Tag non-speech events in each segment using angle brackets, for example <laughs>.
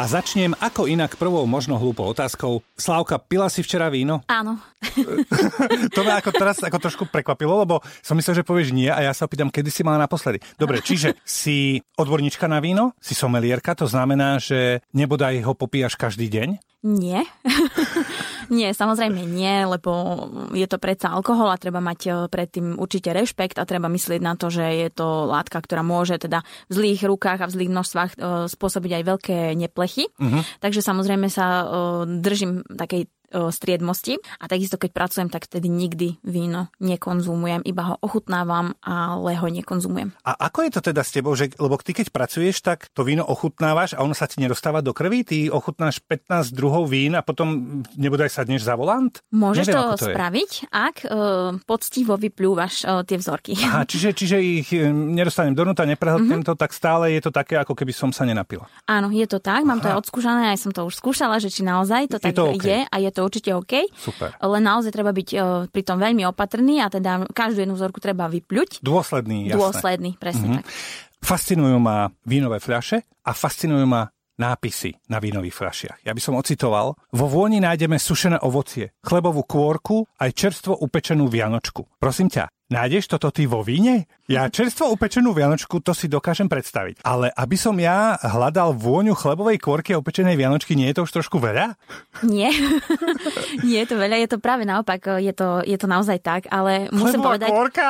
A začnem ako inak prvou možno hlúpou otázkou. Slávka, pila si včera víno? Áno. <laughs> to ma ako teraz ako trošku prekvapilo, lebo som myslel, že povieš nie a ja sa opýtam, kedy si mala naposledy. Dobre, čiže si odborníčka na víno, si somelierka, to znamená, že nebodaj ho popíjaš každý deň? Nie. <laughs> nie, samozrejme nie, lebo je to predsa alkohol a treba mať eh, predtým určite rešpekt a treba myslieť na to, že je to látka, ktorá môže teda v zlých rukách a v zlých množstvách eh, spôsobiť aj veľké neplechy. Uh-huh. Takže samozrejme sa eh, držím takej striedmosti. A takisto, keď pracujem, tak vtedy nikdy víno nekonzumujem, iba ho ochutnávam, ale ho nekonzumujem. A ako je to teda s tebou, že, lebo ty keď pracuješ, tak to víno ochutnávaš a ono sa ti nedostáva do krvi? Ty ochutnáš 15 druhov vín a potom nebudaj sadneš za volant? Môžeš Neviem, to, to spraviť, je. ak uh, poctivo vyplúvaš uh, tie vzorky. Aha, <laughs> čiže, čiže ich e, nedostanem donúta, neprehltnem mm-hmm. to, tak stále je to také, ako keby som sa nenapila. Áno, je to tak, mám Aha. to aj odskúšané, aj som to už skúšala, že či naozaj to je tak to okay. je a je to to určite OK. Super. Len naozaj treba byť uh, pri tom veľmi opatrný a teda každú jednu vzorku treba vypľuť. Dôsledný, jasné. Dôsledný, presne mm-hmm. tak. Fascinujú ma vínové fľaše a fascinujú ma nápisy na vínových fľašiach. Ja by som ocitoval. Vo vôni nájdeme sušené ovocie, chlebovú kôrku, aj čerstvo upečenú vianočku. Prosím ťa, Nájdeš toto ty vo víne? Ja čerstvo upečenú vianočku, to si dokážem predstaviť. Ale aby som ja hľadal vôňu chlebovej kôrky a upečenej vianočky, nie je to už trošku veľa? Nie. <laughs> nie je to veľa, je to práve naopak, je to, je to naozaj tak, ale musím Chlebová povedať, kôrka,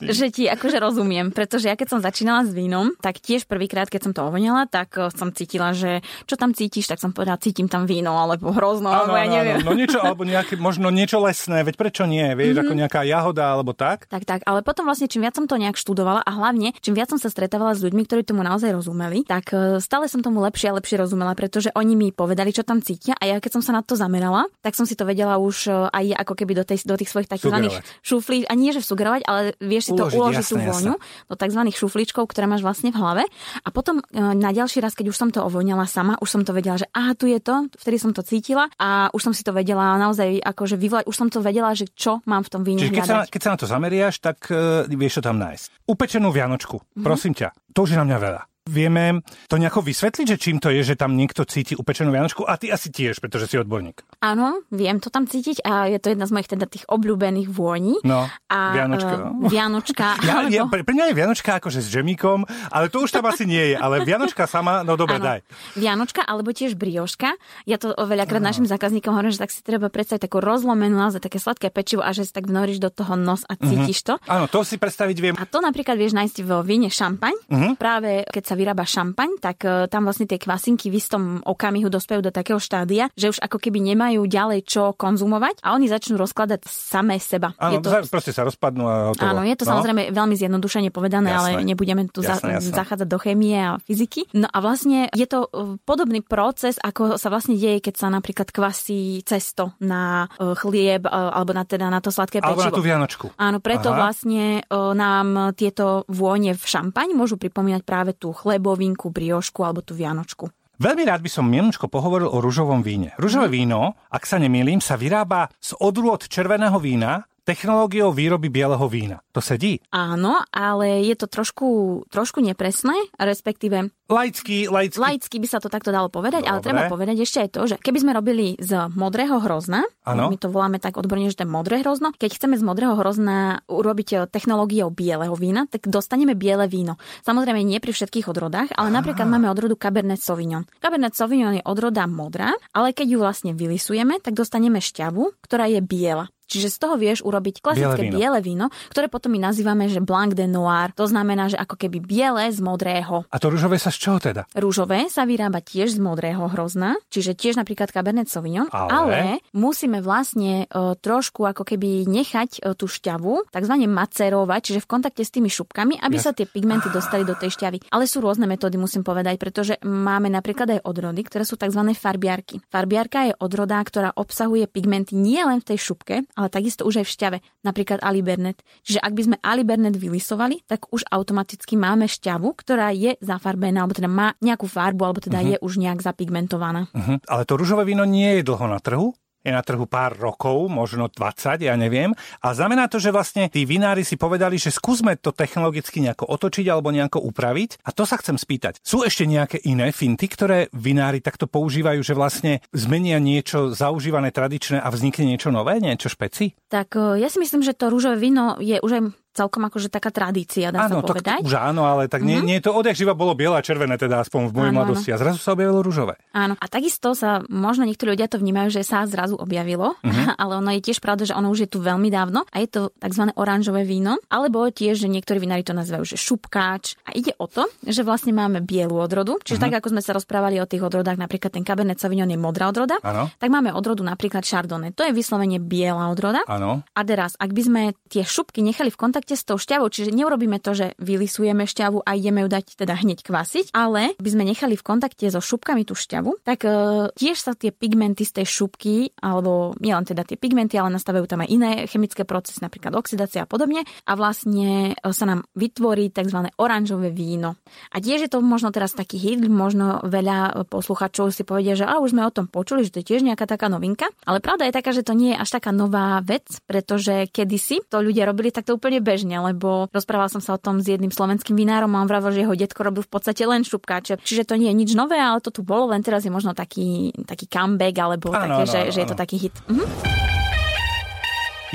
že ti akože rozumiem, pretože ja keď som začínala s vínom, tak tiež prvýkrát, keď som to ovoňala, tak eh, som cítila, že čo tam cítiš, tak som povedala, cítim tam víno, alebo hrozno, alebo ja neviem. no niečo, alebo nejaké, možno niečo lesné, veď prečo nie, vieš, mm-hmm. ako nejaká jahoda, alebo tak. Tak, tak, ale potom vlastne čím viac som to nejak študovala a hlavne čím viac som sa stretávala s ľuďmi, ktorí tomu naozaj rozumeli, tak e, stále som tomu lepšie a lepšie rozumela, pretože oni mi povedali, čo tam cítia a ja keď som sa na to zamerala, tak som si to vedela už e, aj ako keby do, tej, do tých svojich takzvaných šuflí, a nie že sugerovať, ale vieš si uložiť, to uložiť jasné, tú vôňu do tzv. šufličkov, ktoré máš vlastne v hlave. A potom e, na ďalší raz, keď už som to ovoňala sama, už som to vedela, že aha, tu je to, vtedy som to cítila a už som si to vedela naozaj akože vyvolať, už som to vedela, že čo mám v tom víne Čiže keď sa, keď sa na to zameriaš, tak tak uh, vieš to tam nájsť. Upečenú Vianočku, prosím ťa, to už je na mňa veľa. Vieme to nejako vysvetliť, že čím to je, že tam niekto cíti upečenú vianočku a ty asi tiež, pretože si odborník. Áno, viem to tam cítiť a je to jedna z mojich teda tých obľúbených vôní. No, a, Vianočka. Uh, Vianočka. <laughs> ja, alebo... ja, pre, pre mňa je Vianočka akože s džemíkom, ale to už tam asi nie je, ale Vianočka sama, no dobre, daj. Vianočka alebo tiež brioška. Ja to veľakrát no. našim zákazníkom hovorím, že tak si treba predstaviť takú rozlomenú, naozaj také sladké pečivo a že si tak vnoríš do toho nos a mhm. cítiš uh-huh. to. Áno, to si predstaviť viem. A to napríklad vieš nájsť vo víne šampaň, uh-huh. práve keď sa vyrába šampaň, tak uh, tam vlastne tie kvasinky v istom okamihu dospejú do takého štádia, že už ako keby nemajú ďalej čo konzumovať a oni začnú rozkladať samé seba. Áno, je to... proste sa rozpadnú a hotovo. Áno, je to no? samozrejme veľmi zjednodušene povedané, jasné. ale nebudeme tu jasné, za, jasné. zachádzať do chémie a fyziky. No a vlastne je to e, podobný proces, ako sa vlastne deje, keď sa napríklad kvasí cesto na e, chlieb alebo na, teda na to sladké pečivo. Alebo na tú vianočku. Áno, preto Aha. vlastne nám tieto vône v šampaň môžu pripomínať práve tú chlebovinku, briošku alebo tú vianočku. Veľmi rád by som Mienučko pohovoril o rúžovom víne. Rúžové víno, ak sa nemýlim, sa vyrába z odrôd červeného vína technológiou výroby bieleho vína. To sedí? Áno, ale je to trošku, trošku nepresné, respektíve... Laicky, laicky. Laicky by sa to takto dalo povedať, Dobre. ale treba povedať ešte aj to, že keby sme robili z modrého hrozna, ano. my to voláme tak odborne, že to je modré hrozno, keď chceme z modrého hrozna urobiť eh, technológiou bieleho vína, tak dostaneme biele víno. Samozrejme nie pri všetkých odrodách, ale Aha. napríklad máme odrodu Cabernet Sauvignon. Cabernet Sauvignon je odroda modrá, ale keď ju vlastne vylisujeme, tak dostaneme šťavu, ktorá je biela. Čiže z toho vieš urobiť klasické biele víno. biele víno, ktoré potom my nazývame, že blanc de noir. To znamená, že ako keby biele z modrého. A to rúžové sa z čoho teda? Rúžové sa vyrába tiež z modrého hrozna, čiže tiež napríklad Cabernet Sauvignon, ale, ale musíme vlastne uh, trošku ako keby nechať uh, tú šťavu, takzvané macerovať, čiže v kontakte s tými šupkami, aby yes. sa tie pigmenty dostali do tej šťavy. Ale sú rôzne metódy, musím povedať, pretože máme napríklad aj odrody, ktoré sú tzv. farbiarky. Farbiarka je odroda, ktorá obsahuje pigmenty nie len v tej šupke, ale takisto už aj v šťave, napríklad alibernet. Čiže ak by sme alibernet vylisovali, tak už automaticky máme šťavu, ktorá je zafarbená, alebo teda má nejakú farbu, alebo teda uh-huh. je už nejak zapigmentovaná. Uh-huh. Ale to rúžové víno nie je dlho na trhu? Je na trhu pár rokov, možno 20, ja neviem. A znamená to, že vlastne tí vinári si povedali, že skúsme to technologicky nejako otočiť alebo nejako upraviť. A to sa chcem spýtať. Sú ešte nejaké iné finty, ktoré vinári takto používajú, že vlastne zmenia niečo zaužívané tradičné a vznikne niečo nové, niečo špeci? Tak eh, ja si myslím, že to rúžové víno je už aj celkom akože taká tradícia, dá áno, sa povedať. už áno, ale tak mm-hmm. nie, nie to odjak živa bolo biele a červené, teda aspoň v mojej áno, mladosti. Áno. A zrazu sa objavilo rúžové. Áno. A takisto sa, možno niektorí ľudia to vnímajú, že sa zrazu objavilo, mm-hmm. <laughs> ale ono je tiež pravda, že ono už je tu veľmi dávno a je to tzv. oranžové víno, alebo tiež, že niektorí vinári to nazývajú, že šupkáč. A ide o to, že vlastne máme bielu odrodu, čiže mm-hmm. tak ako sme sa rozprávali o tých odrodách, napríklad ten Cabernet Sauvignon je modrá odroda, áno. tak máme odrodu napríklad Chardonnay. To je vyslovene biela odroda. Áno. A teraz, ak by sme tie šupky nechali v kontakte s tou šťavou, čiže neurobíme to, že vylisujeme šťavu a ideme ju dať teda hneď kvasiť, ale by sme nechali v kontakte so šupkami tú šťavu, tak e, tiež sa tie pigmenty z tej šupky, alebo nielen teda tie pigmenty, ale nastavujú tam aj iné chemické procesy, napríklad oxidácia a podobne a vlastne e, sa nám vytvorí tzv. oranžové víno. A tiež je to možno teraz taký hit, možno veľa posluchačov si povedia, že a už sme o tom počuli, že to je tiež nejaká taká novinka, ale pravda je taká, že to nie je až taká nová vec, pretože kedysi to ľudia robili takto úplne bežne, lebo Rozprával som sa o tom s jedným slovenským vinárom a on vravel, že jeho detko robil v podstate len šupkáče. Čiže to nie je nič nové, ale to tu bolo, len teraz je možno taký, taký comeback alebo ano, také, ano, že, ano, že je to taký hit. Mhm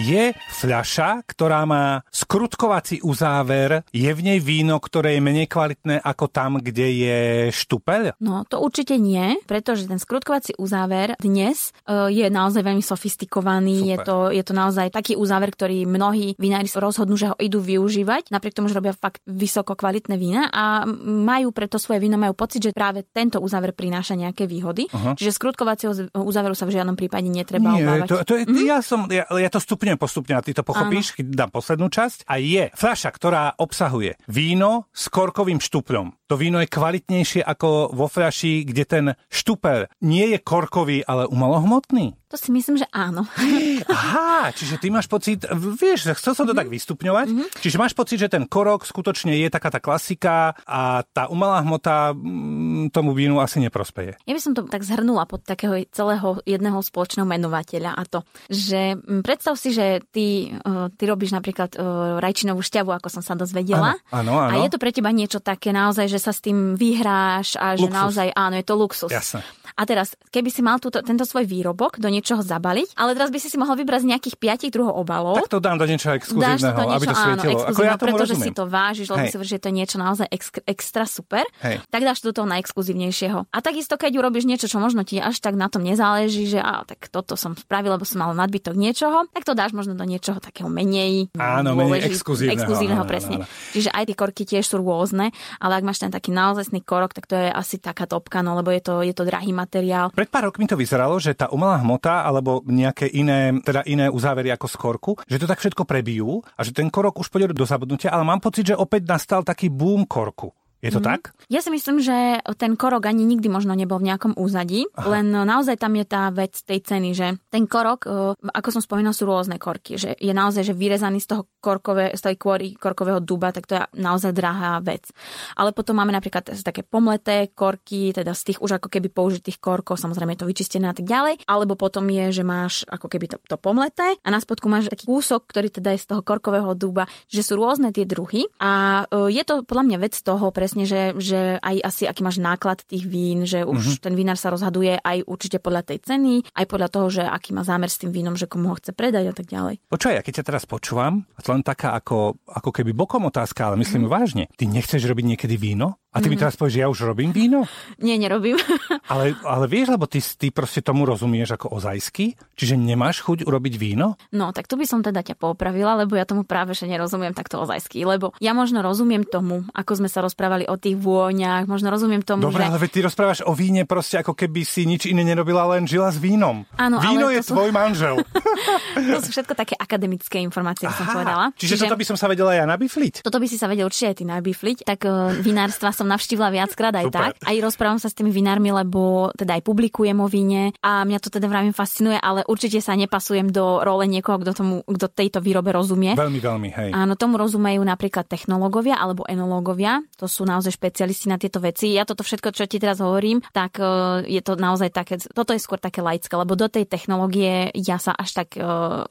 je fľaša, ktorá má skrutkovací uzáver, je v nej víno, ktoré je menej kvalitné ako tam, kde je štupeľ? No, to určite nie, pretože ten skrutkovací uzáver dnes uh, je naozaj veľmi sofistikovaný, je to, je to naozaj taký uzáver, ktorý mnohí vinári rozhodnú, že ho idú využívať, napriek tomu, že robia fakt vysoko kvalitné vína a majú preto svoje víno, majú pocit, že práve tento uzáver prináša nejaké výhody. Uh-huh. Čiže skrutkovacieho uzáveru sa v žiadnom prípade netreba nie, obávať. To, to je, mm-hmm. ja, som, ja, ja to stupňujem postupne a ty to pochopíš, keď dám poslednú časť. A je fľaša, ktorá obsahuje víno s korkovým štupľom. To víno je kvalitnejšie ako vo fľaši, kde ten štupel nie je korkový, ale umalohmotný. To si myslím, že áno. <gasps> Aha, čiže ty máš pocit, vieš, chcel som to mm-hmm. tak vystupňovať, mm-hmm. čiže máš pocit, že ten korok skutočne je taká tá klasika a tá umalá hmota mm, tomu vínu asi neprospeje. Ja by som to tak zhrnula pod takého celého jedného spoločného menovateľa a to, že mm, predstav si, že ty, uh, ty robíš napríklad uh, rajčinovú šťavu, ako som sa dozvedela. Áno, áno, áno. A je to pre teba niečo také naozaj, že sa s tým vyhráš a že luxus. naozaj áno, je to luxus. Jasne. A teraz, keby si mal túto, tento svoj výrobok do niečoho zabaliť, ale teraz by si si mohol vybrať z nejakých piatich druhov obalov. Tak to dám do niečoho exkluzívneho, to niečo, aby to svietilo. Áno, Ako ja tomu pretože rozumiem. si to vážiš, lebo si že to je niečo naozaj ex, extra super, Hej. tak dáš do toho najexkluzívnejšieho. A takisto, keď urobíš niečo, čo možno ti až tak na tom nezáleží, že á, tak toto som spravil, lebo som mal nadbytok niečoho, tak to dáš možno do niečoho takého menej, áno, menej exkluzívneho. exkluzívneho áno, presne. Áno, áno. Čiže aj tie korky tiež sú rôzne, ale ak máš ten taký naozajstný korok, tak to je asi taká topka, no lebo je to, je to drahý materiál. Pred pár rokmi to vyzeralo, že tá umelá hmota alebo nejaké iné, teda iné uzávery ako z korku, že to tak všetko prebijú a že ten korok už pôjde do zabudnutia, ale mám pocit, že opäť nastal taký boom korku. Je to mm. tak? Ja si myslím, že ten korok ani nikdy možno nebol v nejakom úzadí, Aha. len naozaj tam je tá vec tej ceny, že ten korok, e, ako som spomínal, sú rôzne korky, že je naozaj, že vyrezaný z toho korkové, z tej kôry korkového duba, tak to je naozaj drahá vec. Ale potom máme napríklad také pomleté korky, teda z tých už ako keby použitých korkov, samozrejme je to vyčistené a tak ďalej, alebo potom je, že máš ako keby to, to pomleté a na spodku máš taký kúsok, ktorý teda je z toho korkového duba, že sú rôzne tie druhy a e, je to podľa mňa vec toho pre presne, že, že aj asi aký máš náklad tých vín, že už mm-hmm. ten vinár sa rozhaduje aj určite podľa tej ceny, aj podľa toho, že aký má zámer s tým vínom, že komu ho chce predať a tak ďalej. Počkaj, ja keď ťa teraz počúvam, a to len taká ako, ako keby bokom otázka, ale myslím mm-hmm. vážne. Ty nechceš robiť niekedy víno? A ty mm-hmm. mi mhm. teraz povieš, že ja už robím víno? Nie, nerobím. <laughs> ale, ale vieš, lebo ty, ty proste tomu rozumieš ako ozajsky? Čiže nemáš chuť urobiť víno? No, tak tu by som teda ťa popravila, lebo ja tomu práve že nerozumiem takto ozajsky. Lebo ja možno rozumiem tomu, ako sme sa rozprávali o tých vôňach, možno rozumiem tomu, Dobre, že... ale ty rozprávaš o víne proste ako keby si nič iné nerobila, len žila s vínom. Áno, Víno ale je tvoj sú... manžel. <laughs> to sú všetko také akademické informácie, Aha, som povedala. Čiže, čiže toto by som sa vedela ja nabifliť? Toto by si sa vedel určite aj ty nabifliť. Tak uh, vinárstva som navštívila viackrát aj Super. tak. Aj rozprávam sa s tými vinármi, lebo teda aj publikujem o víne a mňa to teda vravím fascinuje, ale určite sa nepasujem do role niekoho, kto, tomu, kto tejto výrobe rozumie. Veľmi, veľmi, hej. Áno, tomu rozumejú napríklad technológovia alebo enológovia. To sú naozaj špecialisti na tieto veci. Ja toto všetko, čo ti teraz hovorím, tak uh, je to naozaj také, toto je skôr také laické, lebo do tej technológie ja sa až tak uh,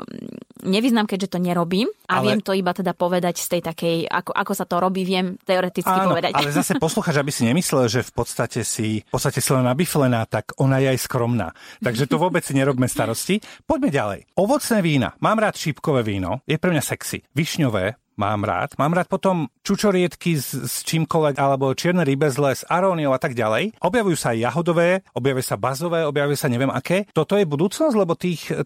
nevyznám, keďže to nerobím a ale... viem to iba teda povedať z tej takej, ako, ako sa to robí, viem teoreticky Áno, povedať. ale zase <laughs> poslucháč, aby si nemyslel, že v podstate si v podstate si len nabiflená, tak ona je aj skromná. Takže to vôbec si nerobme starosti. Poďme ďalej. Ovocné vína. Mám rád šípkové víno. Je pre mňa sexy. Višňové mám rád. Mám rád potom čučoriedky s, s čímkoľvek, alebo čierne rybezle s aróniou a tak ďalej. Objavujú sa aj jahodové, objavuje sa bazové, objavuje sa neviem aké. Toto je budúcnosť, lebo tých e,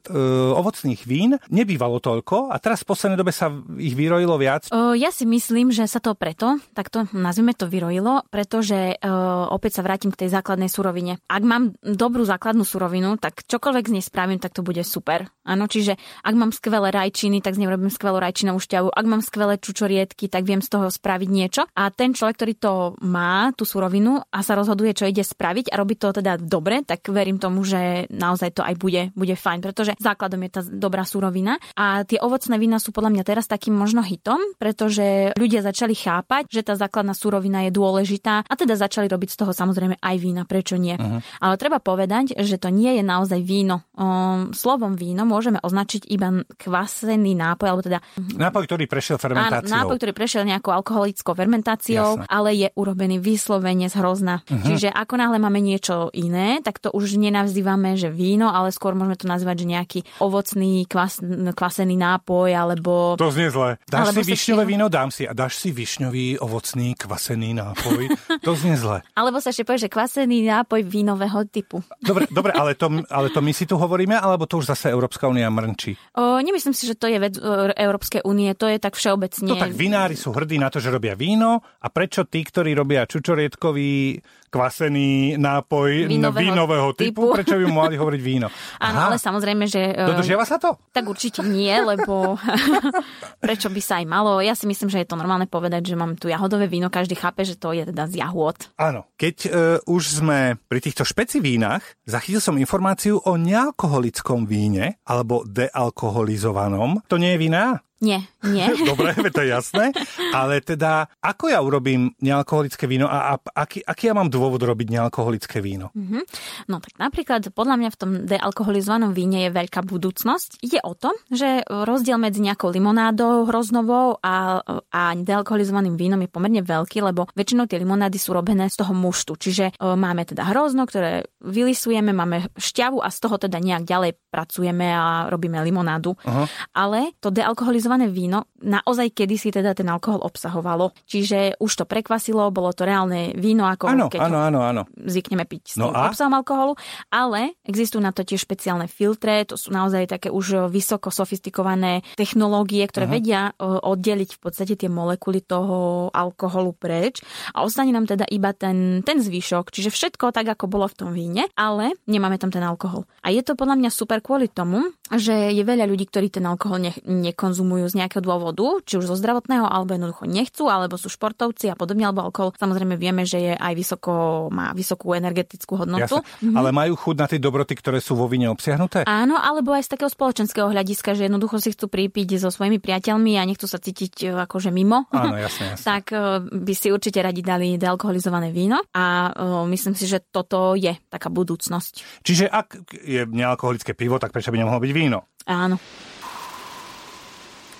ovocných vín nebývalo toľko a teraz v poslednej dobe sa ich vyrojilo viac. O, ja si myslím, že sa to preto, takto nazvime to vyrojilo, pretože o, opäť sa vrátim k tej základnej surovine. Ak mám dobrú základnú surovinu, tak čokoľvek z nej spravím, tak to bude super. Áno, čiže ak mám skvelé rajčiny, tak z nej robím skvelú rajčinovú šťavu. Ak mám skvelé skvelé čučoriedky, tak viem z toho spraviť niečo. A ten človek, ktorý to má, tú surovinu a sa rozhoduje, čo ide spraviť a robí to teda dobre, tak verím tomu, že naozaj to aj bude, bude fajn, pretože základom je tá dobrá surovina. A tie ovocné vína sú podľa mňa teraz takým možno hitom, pretože ľudia začali chápať, že tá základná surovina je dôležitá a teda začali robiť z toho samozrejme aj vína, prečo nie. Uh-huh. Ale treba povedať, že to nie je naozaj víno. Um, slovom víno môžeme označiť iba kvasený nápoj, alebo teda... Nápoj, ktorý prešiel fermentáciou. Áno, nápoj, ktorý prešiel nejakou alkoholickou fermentáciou, Jasne. ale je urobený vyslovene z hrozna. Uh-huh. Čiže ako náhle máme niečo iné, tak to už nenavzývame, že víno, ale skôr môžeme to nazvať, že nejaký ovocný kvas, kvasený nápoj, alebo... To znie zle. Dáš si višňové víno? Dám si. A dáš si višňový ovocný kvasený nápoj? to znie zle. <laughs> Alebo sa ešte povie, že kvasený nápoj vínového typu. Dobre, dobre ale, to, ale to my si tu hovoríme, alebo to už zase Európska únia mrnčí? O, nemyslím si, že to je vec Európskej únie, to je tak všeobecne. No tak vinári sú hrdí na to, že robia víno a prečo tí, ktorí robia čučoriedkový kvasený nápoj vínového, vínového typu, typu, prečo by mu mali hovoriť víno? <laughs> Áno, ale samozrejme, že... Dodržiava sa to? Tak určite nie, lebo <laughs> prečo by sa aj malo? Ja si myslím, že je to normálne povedať, že mám tu jahodové víno, každý chápe, že to je teda z jahôd. Áno, keď uh, už sme pri týchto špeci vínach, zachytil som informáciu o nealkoholickom víne, alebo dealkoholizovanom. To nie je vína? Nie, nie. <laughs> Dobre, to je jasné. Ale teda, ako ja urobím nealkoholické víno a, a aký, aký ja mám dôvod robiť nealkoholické víno? Mm-hmm. No tak napríklad, podľa mňa v tom dealkoholizovanom víne je veľká budúcnosť. Ide o to, že rozdiel medzi nejakou limonádou hroznovou a, a dealkoholizovaným vínom je pomerne veľký, lebo väčšinou tie limonády sú robené z toho muštu. Čiže o, máme teda hrozno, ktoré vylisujeme, máme šťavu a z toho teda nejak ďalej pracujeme a robíme limonádu. Uh-huh. Ale to dealkoholizované víno naozaj kedysi teda ten alkohol obsahovalo. Čiže už to prekvasilo, bolo to reálne víno, ako ano, keď ano, ano, ano. zvykneme piť s no tým obsahom alkoholu. Ale existujú na to tiež špeciálne filtre, to sú naozaj také už vysoko sofistikované technológie, ktoré uh-huh. vedia oddeliť v podstate tie molekuly toho alkoholu preč a ostane nám teda iba ten, ten zvyšok, čiže všetko tak, ako bolo v tom víne, ale nemáme tam ten alkohol. A je to podľa mňa super kvôli tomu, že je veľa ľudí, ktorí ten alkohol ne, nekonzumujú z nejakého dôvodu, či už zo zdravotného, alebo jednoducho nechcú, alebo sú športovci a podobne, alebo alkohol samozrejme vieme, že je aj vysoko, má vysokú energetickú hodnotu. Mhm. Ale majú chuť na tie dobroty, ktoré sú vo víne obsiahnuté? Áno, alebo aj z takého spoločenského hľadiska, že jednoducho si chcú pripiť so svojimi priateľmi a nechcú sa cítiť e, akože mimo. Áno, <laughs> jasne, jasne. tak e, by si určite radi dali dealkoholizované víno a uh, myslím si, že toto je taká budúcnosť. Čiže ak je nealkoholické pivo, tak prečo by nemohlo byť víno? Áno.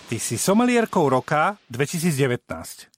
Ty si somelierkou roka 2019.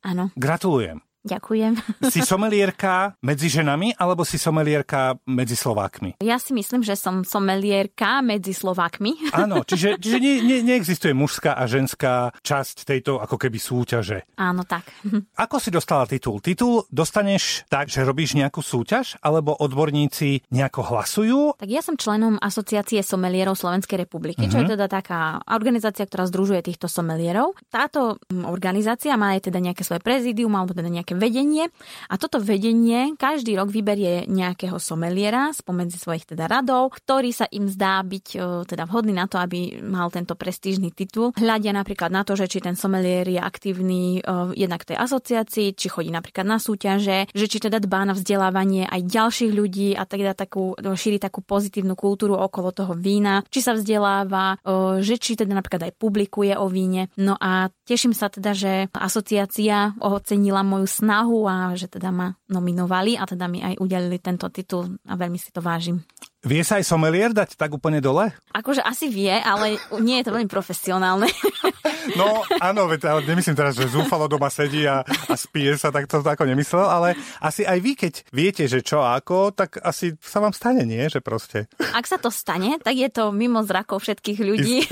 Áno. Gratulujem. Ďakujem. <laughs> Si somelierka medzi ženami alebo si somelierka medzi Slovákmi? Ja si myslím, že som somelierka medzi Slovákmi. <laughs> Áno, čiže, čiže nie, nie, neexistuje mužská a ženská časť tejto ako keby súťaže. Áno, tak. <laughs> Ako si dostala titul? Titul dostaneš tak, že robíš nejakú súťaž alebo odborníci nejako hlasujú? Tak ja som členom asociácie somelierov Slovenskej republiky, uh-huh. čo je mhm. teda taká organizácia, ktorá združuje týchto somelierov. Táto organizácia má aj teda nejaké svoje prezidium alebo teda nejaké vedenie a toto vedenie každý rok vyberie nejakého someliera spomedzi svojich teda radov, ktorý sa im zdá byť e, teda vhodný na to, aby mal tento prestížny titul. Hľadia napríklad na to, že či ten somelier je aktívny uh, jednak tej asociácii, či chodí napríklad na súťaže, že či teda dbá na vzdelávanie aj ďalších ľudí a teda takú, šíri takú pozitívnu kultúru okolo toho vína, či sa vzdeláva, uh, že či teda napríklad aj publikuje o víne. No a teším sa teda, že asociácia ocenila moju snahu a že teda ma nominovali a teda mi aj udelili tento titul a veľmi si to vážim. Vie sa aj somelier dať tak úplne dole? Akože asi vie, ale nie je to veľmi profesionálne. <laughs> No áno, veď, nemyslím teraz, že zúfalo doma sedí a, a spije sa, tak to, ako nemyslel, ale asi aj vy, keď viete, že čo ako, tak asi sa vám stane, nie? Že proste. Ak sa to stane, tak je to mimo zrakov všetkých ľudí.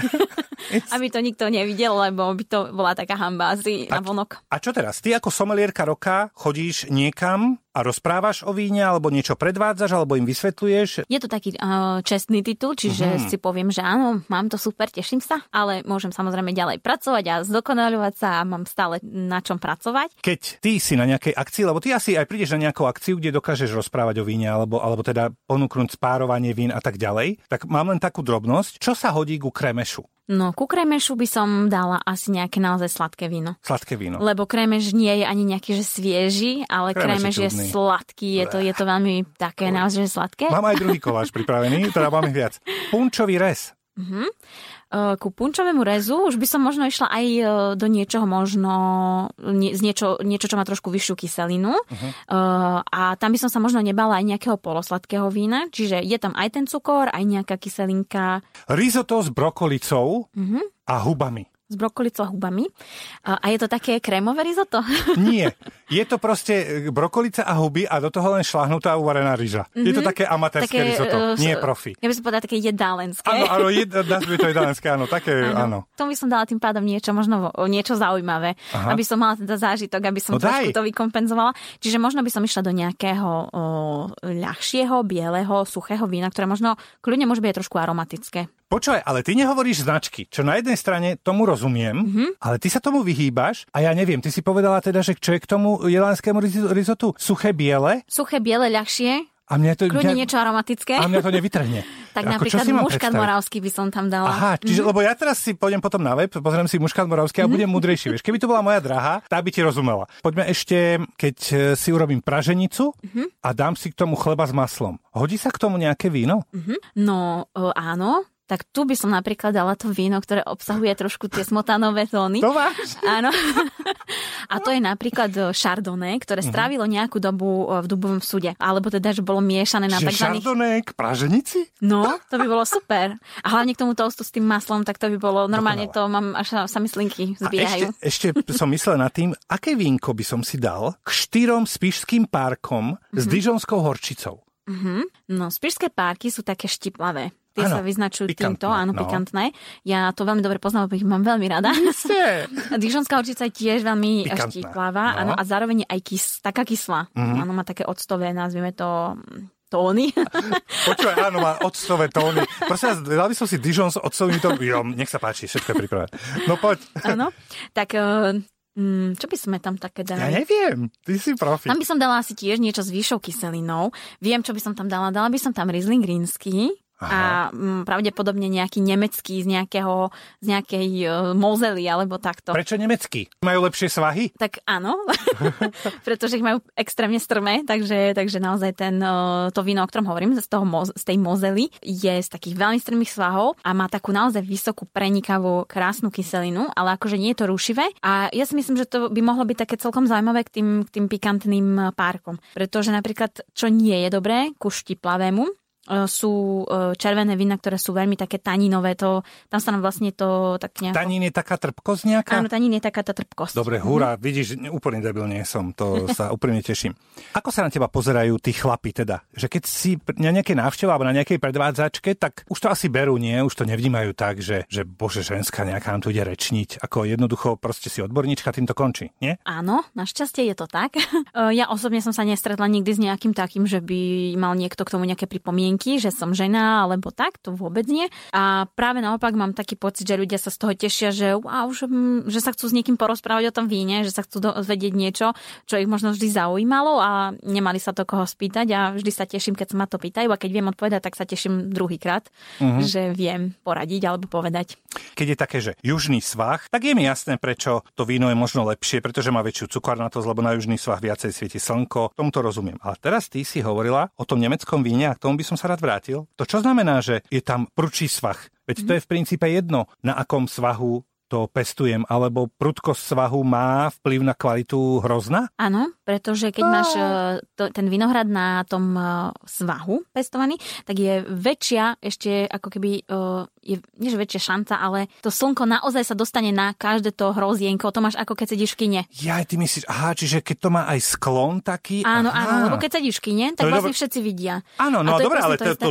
Aby to nikto nevidel, lebo by to bola taká hamba asi na vonok. A čo teraz? Ty ako somelierka roka chodíš niekam a rozprávaš o víne, alebo niečo predvádzaš, alebo im vysvetľuješ? Je to taký uh, čestný titul, čiže uh-huh. si poviem, že áno, mám to super, teším sa, ale môžem samozrejme ďalej pracovať a zdokonaľovať sa a mám stále na čom pracovať. Keď ty si na nejakej akcii, lebo ty asi aj prídeš na nejakú akciu, kde dokážeš rozprávať o víne, alebo, alebo teda ponúknuť spárovanie vín a tak ďalej, tak mám len takú drobnosť, čo sa hodí ku kremešu? No, ku kremešu by som dala asi nejaké naozaj sladké víno. Sladké víno. Lebo kremeš nie je ani nejaký, že svieži, ale kremeš, kremeš je, je sladký. Je to, je to veľmi také naozaj sladké. Mám aj druhý koláč pripravený, teda máme viac. <laughs> Punčový res. Uh-huh. Ku punčovému rezu už by som možno išla aj e, do niečoho možno, nie, z niečo, niečo, čo má trošku vyššiu kyselinu. Uh-huh. A tam by som sa možno nebala aj nejakého polosladkého vína, čiže je tam aj ten cukor, aj nejaká kyselinka. Risotto s brokolicou uh-huh. a hubami s brokolicou a hubami. A je to také krémové risotto? <laughs> Nie. Je to proste e, brokolica a huby a do toho len šlahnutá uvarená ryža. Mm-hmm. Je to mhm. také amatérske také, risotto, uh, nie profi. Ja by som povedala také jedálenské. Áno, áno, jed, by to jedálenské, áno, také, <laughs> áno. áno. Tomu by som dala tým pádom niečo, možno niečo zaujímavé, Aha. aby som mala teda zážitok, aby som no trošku daj. to vykompenzovala. Čiže možno by som išla do nejakého o, ľahšieho, bieleho, suchého vína, ktoré možno kľudne môže byť trošku aromatické. Počúvaj, ale ty nehovoríš značky, čo na jednej strane tomu rozumiem, mm-hmm. ale ty sa tomu vyhýbaš a ja neviem, ty si povedala teda, že čo je k tomu jelánskému rizotu? Suché biele? Suché biele ľahšie. A mňa to, Kľudne mňa, niečo aromatické. A mňa to nevytrhne. <laughs> tak Ako, napríklad muškat moravský by som tam dala. Aha, čiže mm-hmm. lebo ja teraz si pôjdem potom na web, pozriem si muškat moravský a budem mm-hmm. múdrejší. Vieš, keby to bola moja drahá, tá by ti rozumela. Poďme ešte, keď e, si urobím praženicu mm-hmm. a dám si k tomu chleba s maslom. Hodí sa k tomu nejaké víno? Mm-hmm. No, o, áno, tak tu by som napríklad dala to víno, ktoré obsahuje <laughs> trošku tie smotanové tóny. To máš? Áno. <laughs> A to je napríklad e, Chardonnay, ktoré mhm. strávilo nejakú dobu e, v Dubovom súde. Alebo teda, že bolo miešané na tzv. Chardonnay k praženici? No, to by bolo super. A hlavne k tomu toastu s tým maslom, tak to by bolo, normálne to mám až sa myslinky zbiehajú. A ešte, ešte som myslel nad tým, aké vínko by som si dal k štyrom spišským párkom mm-hmm. s mhm. dižonskou horčicou. Mm-hmm. No, spišské párky sú také štiplavé. Tie ano, sa vyznačujú pikantné, týmto, áno, no. pikantné. Ja to veľmi dobre poznám, lebo ich mám veľmi rada. <laughs> Dižonská určica je tiež veľmi štíplavá, no. áno, a zároveň aj kys, taká kyslá. Mm-hmm. Áno, má také octové, nazvime to tóny. <laughs> Počúvaj, áno, má octové tóny. Prosím vás, dal by som si Dijon s octovými tónmi. Nech sa páči, všetko je pripravené. No poď. Áno, tak Mm, čo by sme tam také dali? Ja neviem, ty si profi. Tam by som dala asi tiež niečo s vyššou kyselinou. Viem, čo by som tam dala. Dala by som tam Riesling rínsky. Aha. a m, pravdepodobne nejaký nemecký z, nejakého, z nejakej uh, mozely alebo takto. Prečo nemecký? Majú lepšie svahy? Tak áno, <laughs> pretože ich majú extrémne strmé, takže, takže naozaj ten, uh, to víno, o ktorom hovorím, z, toho, z tej mozely, je z takých veľmi strmých svahov a má takú naozaj vysokú, prenikavú, krásnu kyselinu, ale akože nie je to rušivé. A ja si myslím, že to by mohlo byť také celkom zaujímavé k tým, k tým pikantným párkom. Pretože napríklad, čo nie je dobré ku štiplavému, E, sú e, červené vína, ktoré sú veľmi také taninové. To, tam sa nám vlastne to tak nejako... Tanín je taká trpkosť nejaká? Áno, tanín je taká tá trpkosť. Dobre, hurá, mm-hmm. vidíš, úplný debil nie som, to <laughs> sa úprimne teším. Ako sa na teba pozerajú tí chlapi teda? Že keď si na nejakej návšteve alebo na nejakej predvádzačke, tak už to asi berú, nie? Už to nevnímajú tak, že, že bože, ženská nejaká nám tu ide rečniť. Ako jednoducho proste si odborníčka, tým to končí, nie? Áno, našťastie je to tak. <laughs> E, ja osobne som sa nestretla nikdy s nejakým takým, že by mal niekto k tomu nejaké pripomienky podmienky, že som žena alebo tak, to vôbec nie. A práve naopak mám taký pocit, že ľudia sa z toho tešia, že wow, že, mm, že sa chcú s niekým porozprávať o tom víne, že sa chcú vedieť niečo, čo ich možno vždy zaujímalo a nemali sa to koho spýtať a vždy sa teším, keď sa ma to pýtajú a keď viem odpovedať, tak sa teším druhýkrát, uh-huh. že viem poradiť alebo povedať. Keď je také, že južný svah, tak je mi jasné, prečo to víno je možno lepšie, pretože má väčšiu cukárnatosť, lebo na južný svah viacej svieti slnko. Tomuto rozumiem. Ale teraz ty si hovorila o tom nemeckom víne a k tomu by som sa rád vrátil. To čo znamená, že je tam prúčí svah? Veď to je v princípe jedno, na akom svahu to pestujem, alebo prudkosť svahu má vplyv na kvalitu hrozna? Áno, pretože keď máš e, to, ten vinohrad na tom e, svahu pestovaný, tak je väčšia ešte ako keby, e, je, nie väčšia šanca, ale to slnko naozaj sa dostane na každé to hrozienko. To máš ako keď sedíš v kine. Ja, ty myslíš, aha, čiže keď to má aj sklon taký? Áno, aha. áno, lebo keď sedíš v kine, tak to vlastne všetci vidia. Áno, no dobre, ale to, to,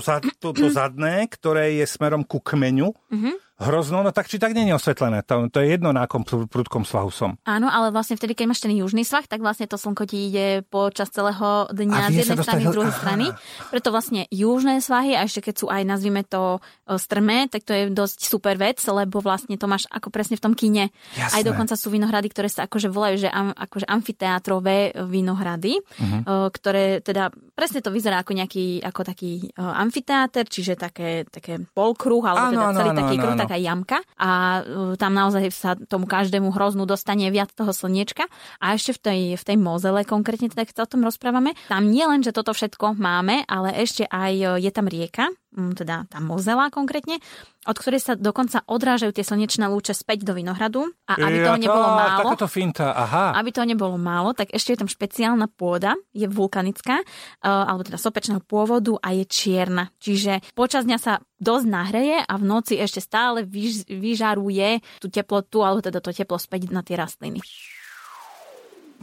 to <clears throat> zadné, ktoré je smerom ku kmeňu, uh-huh hrozno, no tak či tak nie je osvetlené. To, to je jedno, na akom prudkom svahu som. Áno, ale vlastne vtedy, keď máš ten južný svah, tak vlastne to slnko ti ide počas celého dňa z jednej strany, z druhej strany. Preto vlastne južné svahy, a ešte keď sú aj, nazvime to, e, strmé, tak to je dosť super vec, lebo vlastne to máš ako presne v tom kine. Jasné. Aj dokonca sú vinohrady, ktoré sa akože volajú, že am, akože amfiteátrové vinohrady, uh-huh. ktoré teda presne to vyzerá ako nejaký, ako taký e, amfiteáter, čiže také, také polkruh, alebo áno, teda celý áno, taký áno, kruh, áno taká jamka a uh, tam naozaj sa tomu každému hroznú dostane viac toho slniečka. A ešte v tej, v tej Mozele konkrétne, teda sa o tom rozprávame, tam nie len, že toto všetko máme, ale ešte aj uh, je tam rieka, teda tá mozela konkrétne, od ktorej sa dokonca odrážajú tie slnečné lúče späť do vinohradu. A aby toho nebolo málo, takáto finta, aha. aby toho nebolo málo, tak ešte je tam špeciálna pôda, je vulkanická, e, alebo teda sopečného pôvodu a je čierna. Čiže počas dňa sa dosť nahreje a v noci ešte stále vyž, vyžaruje tú teplotu, alebo teda to teplo späť na tie rastliny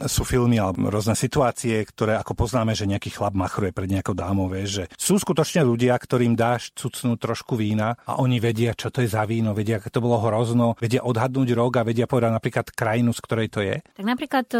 sú filmy alebo rôzne situácie, ktoré ako poznáme, že nejaký chlap machruje pred nejakou dámou, vieš, že sú skutočne ľudia, ktorým dáš cucnúť trošku vína a oni vedia, čo to je za víno, vedia, ako to bolo hrozno, vedia odhadnúť rok a vedia povedať napríklad krajinu, z ktorej to je. Tak napríklad e,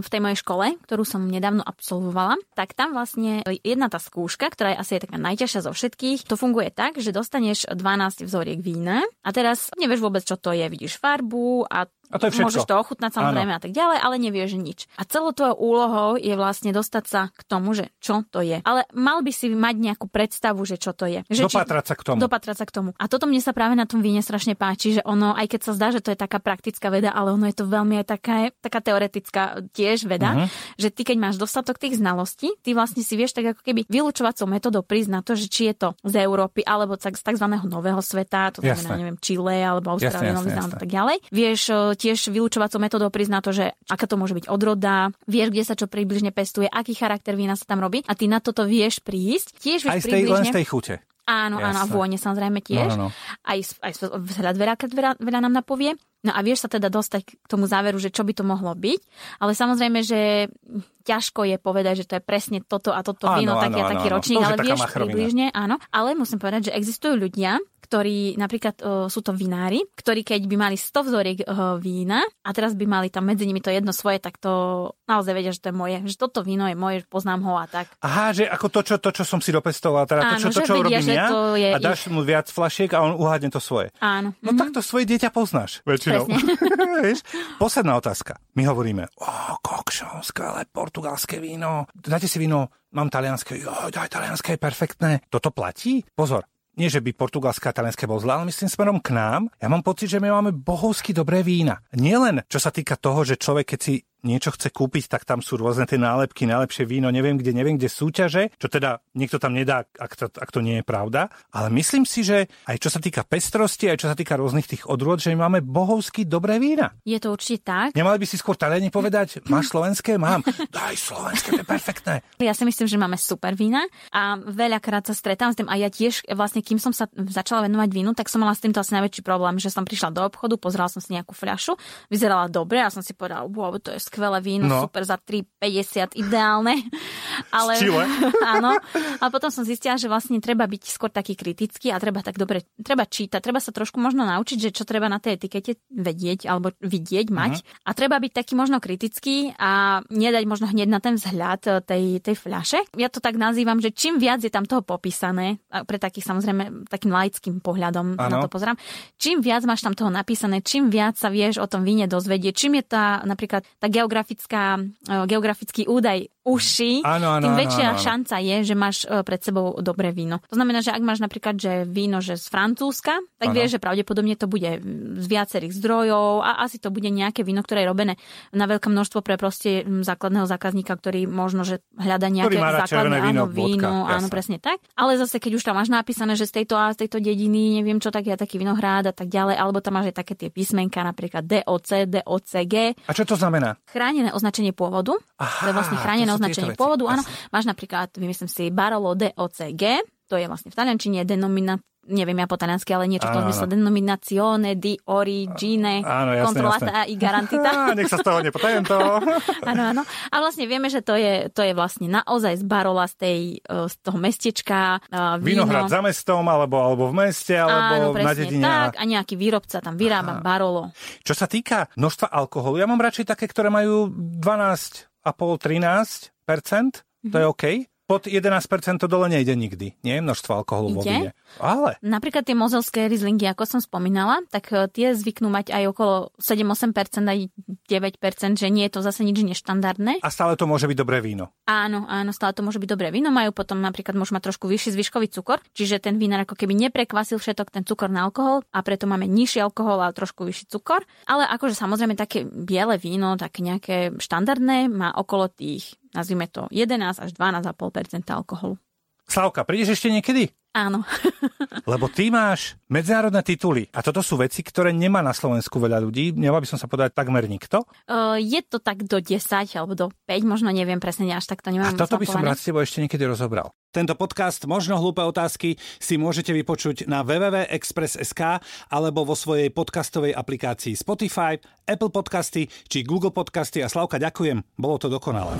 v tej mojej škole, ktorú som nedávno absolvovala, tak tam vlastne jedna tá skúška, ktorá je asi je taká najťažšia zo všetkých, to funguje tak, že dostaneš 12 vzoriek vína a teraz nevieš vôbec, čo to je. Vidíš farbu a a to je všetko. Môžeš to ochutnať samozrejme Áno. a tak ďalej, ale nevieš nič. A celou tvojou úlohou je vlastne dostať sa k tomu, že čo to je. Ale mal by si mať nejakú predstavu, že čo to je. Že dopatrať sa k tomu. Dopatrať sa k tomu. A toto mne sa práve na tom víne strašne páči, že ono, aj keď sa zdá, že to je taká praktická veda, ale ono je to veľmi aj taká, taká teoretická tiež veda, uh-huh. že ty keď máš dostatok tých znalostí, ty vlastne si vieš tak ako keby vylúčovacou metodou prísť na to, že či je to z Európy alebo z tzv. nového sveta, to znamená, neviem, Chile alebo Austrália, Nový Zéland a tak ďalej. Vieš tiež vylúčovacou metodou prísť na to, že aká to môže byť odroda, vieš, kde sa čo približne pestuje, aký charakter vína sa tam robí a ty na toto vieš prísť. Tiež vieš Aj z tej, približne... len z tej chute. Áno, Jasne. áno, a vône samozrejme tiež. No, no, no. Aj, aj veľa, veľa, veľa nám napovie. No a vieš sa teda dostať k tomu záveru, že čo by to mohlo byť. Ale samozrejme, že ťažko je povedať, že to je presne toto a toto áno, víno, taký áno, a taký áno, ročník, ale vieš približne, áno. Ale musím povedať, že existujú ľudia, ktorí napríklad uh, sú to vinári, ktorí keď by mali 100 vzoriek uh, vína a teraz by mali tam medzi nimi to jedno svoje, tak to naozaj vedia, že to je moje, že toto víno je moje, poznám ho a tak. Aha, že ako to, čo, to, čo som si dopestoval, teda Áno, to, čo, to, čo vedia, robím ja a dáš ich... mu viac flašiek a on uhádne to svoje. Áno. No mm-hmm. tak to svoje dieťa poznáš väčšinou. <laughs> Posledná otázka. My hovoríme, o, kokšo, skvelé portugalské víno. Dáte si víno, mám talianské, jo, daj talianské, perfektné. Toto platí? Pozor, nie že by portugalské a talianské bolo zlé, ale myslím smerom k nám. Ja mám pocit, že my máme bohovsky dobré vína. Nielen čo sa týka toho, že človek, keď si niečo chce kúpiť, tak tam sú rôzne tie nálepky, najlepšie víno, neviem kde, neviem kde súťaže, čo teda niekto tam nedá, ak to, ak to nie je pravda. Ale myslím si, že aj čo sa týka pestrosti, aj čo sa týka rôznych tých odrôd, že máme bohovsky dobré vína. Je to určite tak. Nemali by si skôr Taliani povedať, máš slovenské? Mám. Daj slovenské, to je perfektné. Ja si myslím, že máme super vína a veľakrát sa stretám s tým a ja tiež vlastne, kým som sa začala venovať vínu, tak som mala s týmto asi najväčší problém, že som prišla do obchodu, pozerala som si nejakú fľašu, vyzerala dobre a som si povedala, wow, to je skvelé víno, no. super za 3,50 ideálne. <laughs> Ale, <laughs> áno. A potom som zistila, že vlastne treba byť skôr taký kritický a treba tak dobre, treba čítať, treba sa trošku možno naučiť, že čo treba na tej etikete vedieť alebo vidieť, mať. Uh-huh. A treba byť taký možno kritický a nedať možno hneď na ten vzhľad eh, tej, tej fľaše. Ja to tak nazývam, že čím viac je tam toho popísané, pre takých samozrejme takým laickým pohľadom ano. na to pozerám, čím viac máš tam toho napísané, čím viac sa vieš o tom víne dozvedieť, čím je tá napríklad tá geografická, eh, geografický údaj uši, áno, áno, tým väčšia áno, áno. šanca je, že máš e, pred sebou dobré víno. To znamená, že ak máš napríklad že víno že z Francúzska, tak áno. vieš, že pravdepodobne to bude z viacerých zdrojov a asi to bude nejaké víno, ktoré je robené na veľké množstvo pre proste základného zákazníka, ktorý možno, že hľada nejaké základné víno, áno, víno áno, presne tak. Ale zase, keď už tam máš napísané, že z tejto a z tejto dediny, neviem čo, tak je taký vinohrad a tak ďalej, alebo tam máš aj také tie písmenka, napríklad DOC, DOCG. A čo to znamená? Chránené označenie pôvodu. Aha, to je vlastne chránené označenie pôvodu. Áno, máš napríklad, vymyslím si, Barolo DOCG, to je vlastne v taliančine denomina, neviem ja po taliansky, ale niečo v tom zmysle denominazione di origine áno, jasne, controllata jasne. i garantita. <laughs> Á, nech sa z toho nepotajem to. <laughs> áno, áno. A vlastne vieme, že to je, to je vlastne naozaj z Barola, z, tej, e, z toho mestečka. E, víno. Vinohrad za mestom, alebo, alebo v meste, alebo áno, na dedine. tak. A nejaký výrobca tam vyrába Aha. Barolo. Čo sa týka množstva alkoholu, ja mám radšej také, ktoré majú 12,5-13 to je mhm. OK? pod 11% to dole nejde nikdy, nie? Množstvo alkoholu vo víne. Ale... Napríklad tie mozelské rizlingy, ako som spomínala, tak e, tie zvyknú mať aj okolo 7-8%, aj 9%, že nie je to zase nič neštandardné. A stále to môže byť dobré víno. Áno, áno, stále to môže byť dobré víno. Majú potom napríklad, môže mať trošku vyšší zvyškový cukor, čiže ten vínár ako keby neprekvasil všetok ten cukor na alkohol a preto máme nižší alkohol a trošku vyšší cukor. Ale akože samozrejme také biele víno, také nejaké štandardné, má okolo tých nazvime to 11 až 12,5% alkoholu. Slavka, prídeš ešte niekedy? Áno. <laughs> Lebo ty máš medzinárodné tituly a toto sú veci, ktoré nemá na Slovensku veľa ľudí. Nemal by som sa povedať takmer nikto. Uh, je to tak do 10 alebo do 5, možno neviem presne, až tak to nemám. A toto by som rád s tebou ešte niekedy rozobral. Tento podcast Možno hlúpe otázky si môžete vypočuť na www.express.sk alebo vo svojej podcastovej aplikácii Spotify, Apple Podcasty či Google Podcasty a Slavka ďakujem, bolo to dokonalé.